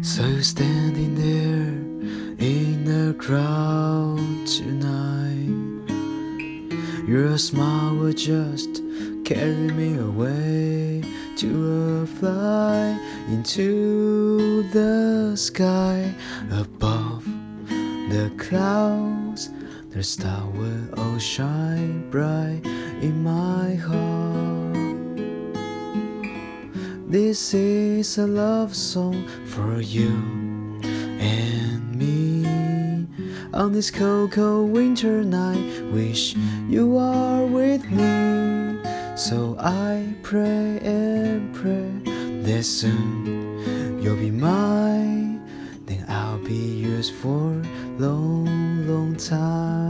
So standing there in the crowd tonight. Your smile will just carry me away to a fly into the sky above the clouds. The star will all shine bright in my heart. This is a love song for you and me. On this cold, cold winter night, wish you are with me. So I pray and pray that soon you'll be mine. Then I'll be yours for long, long time.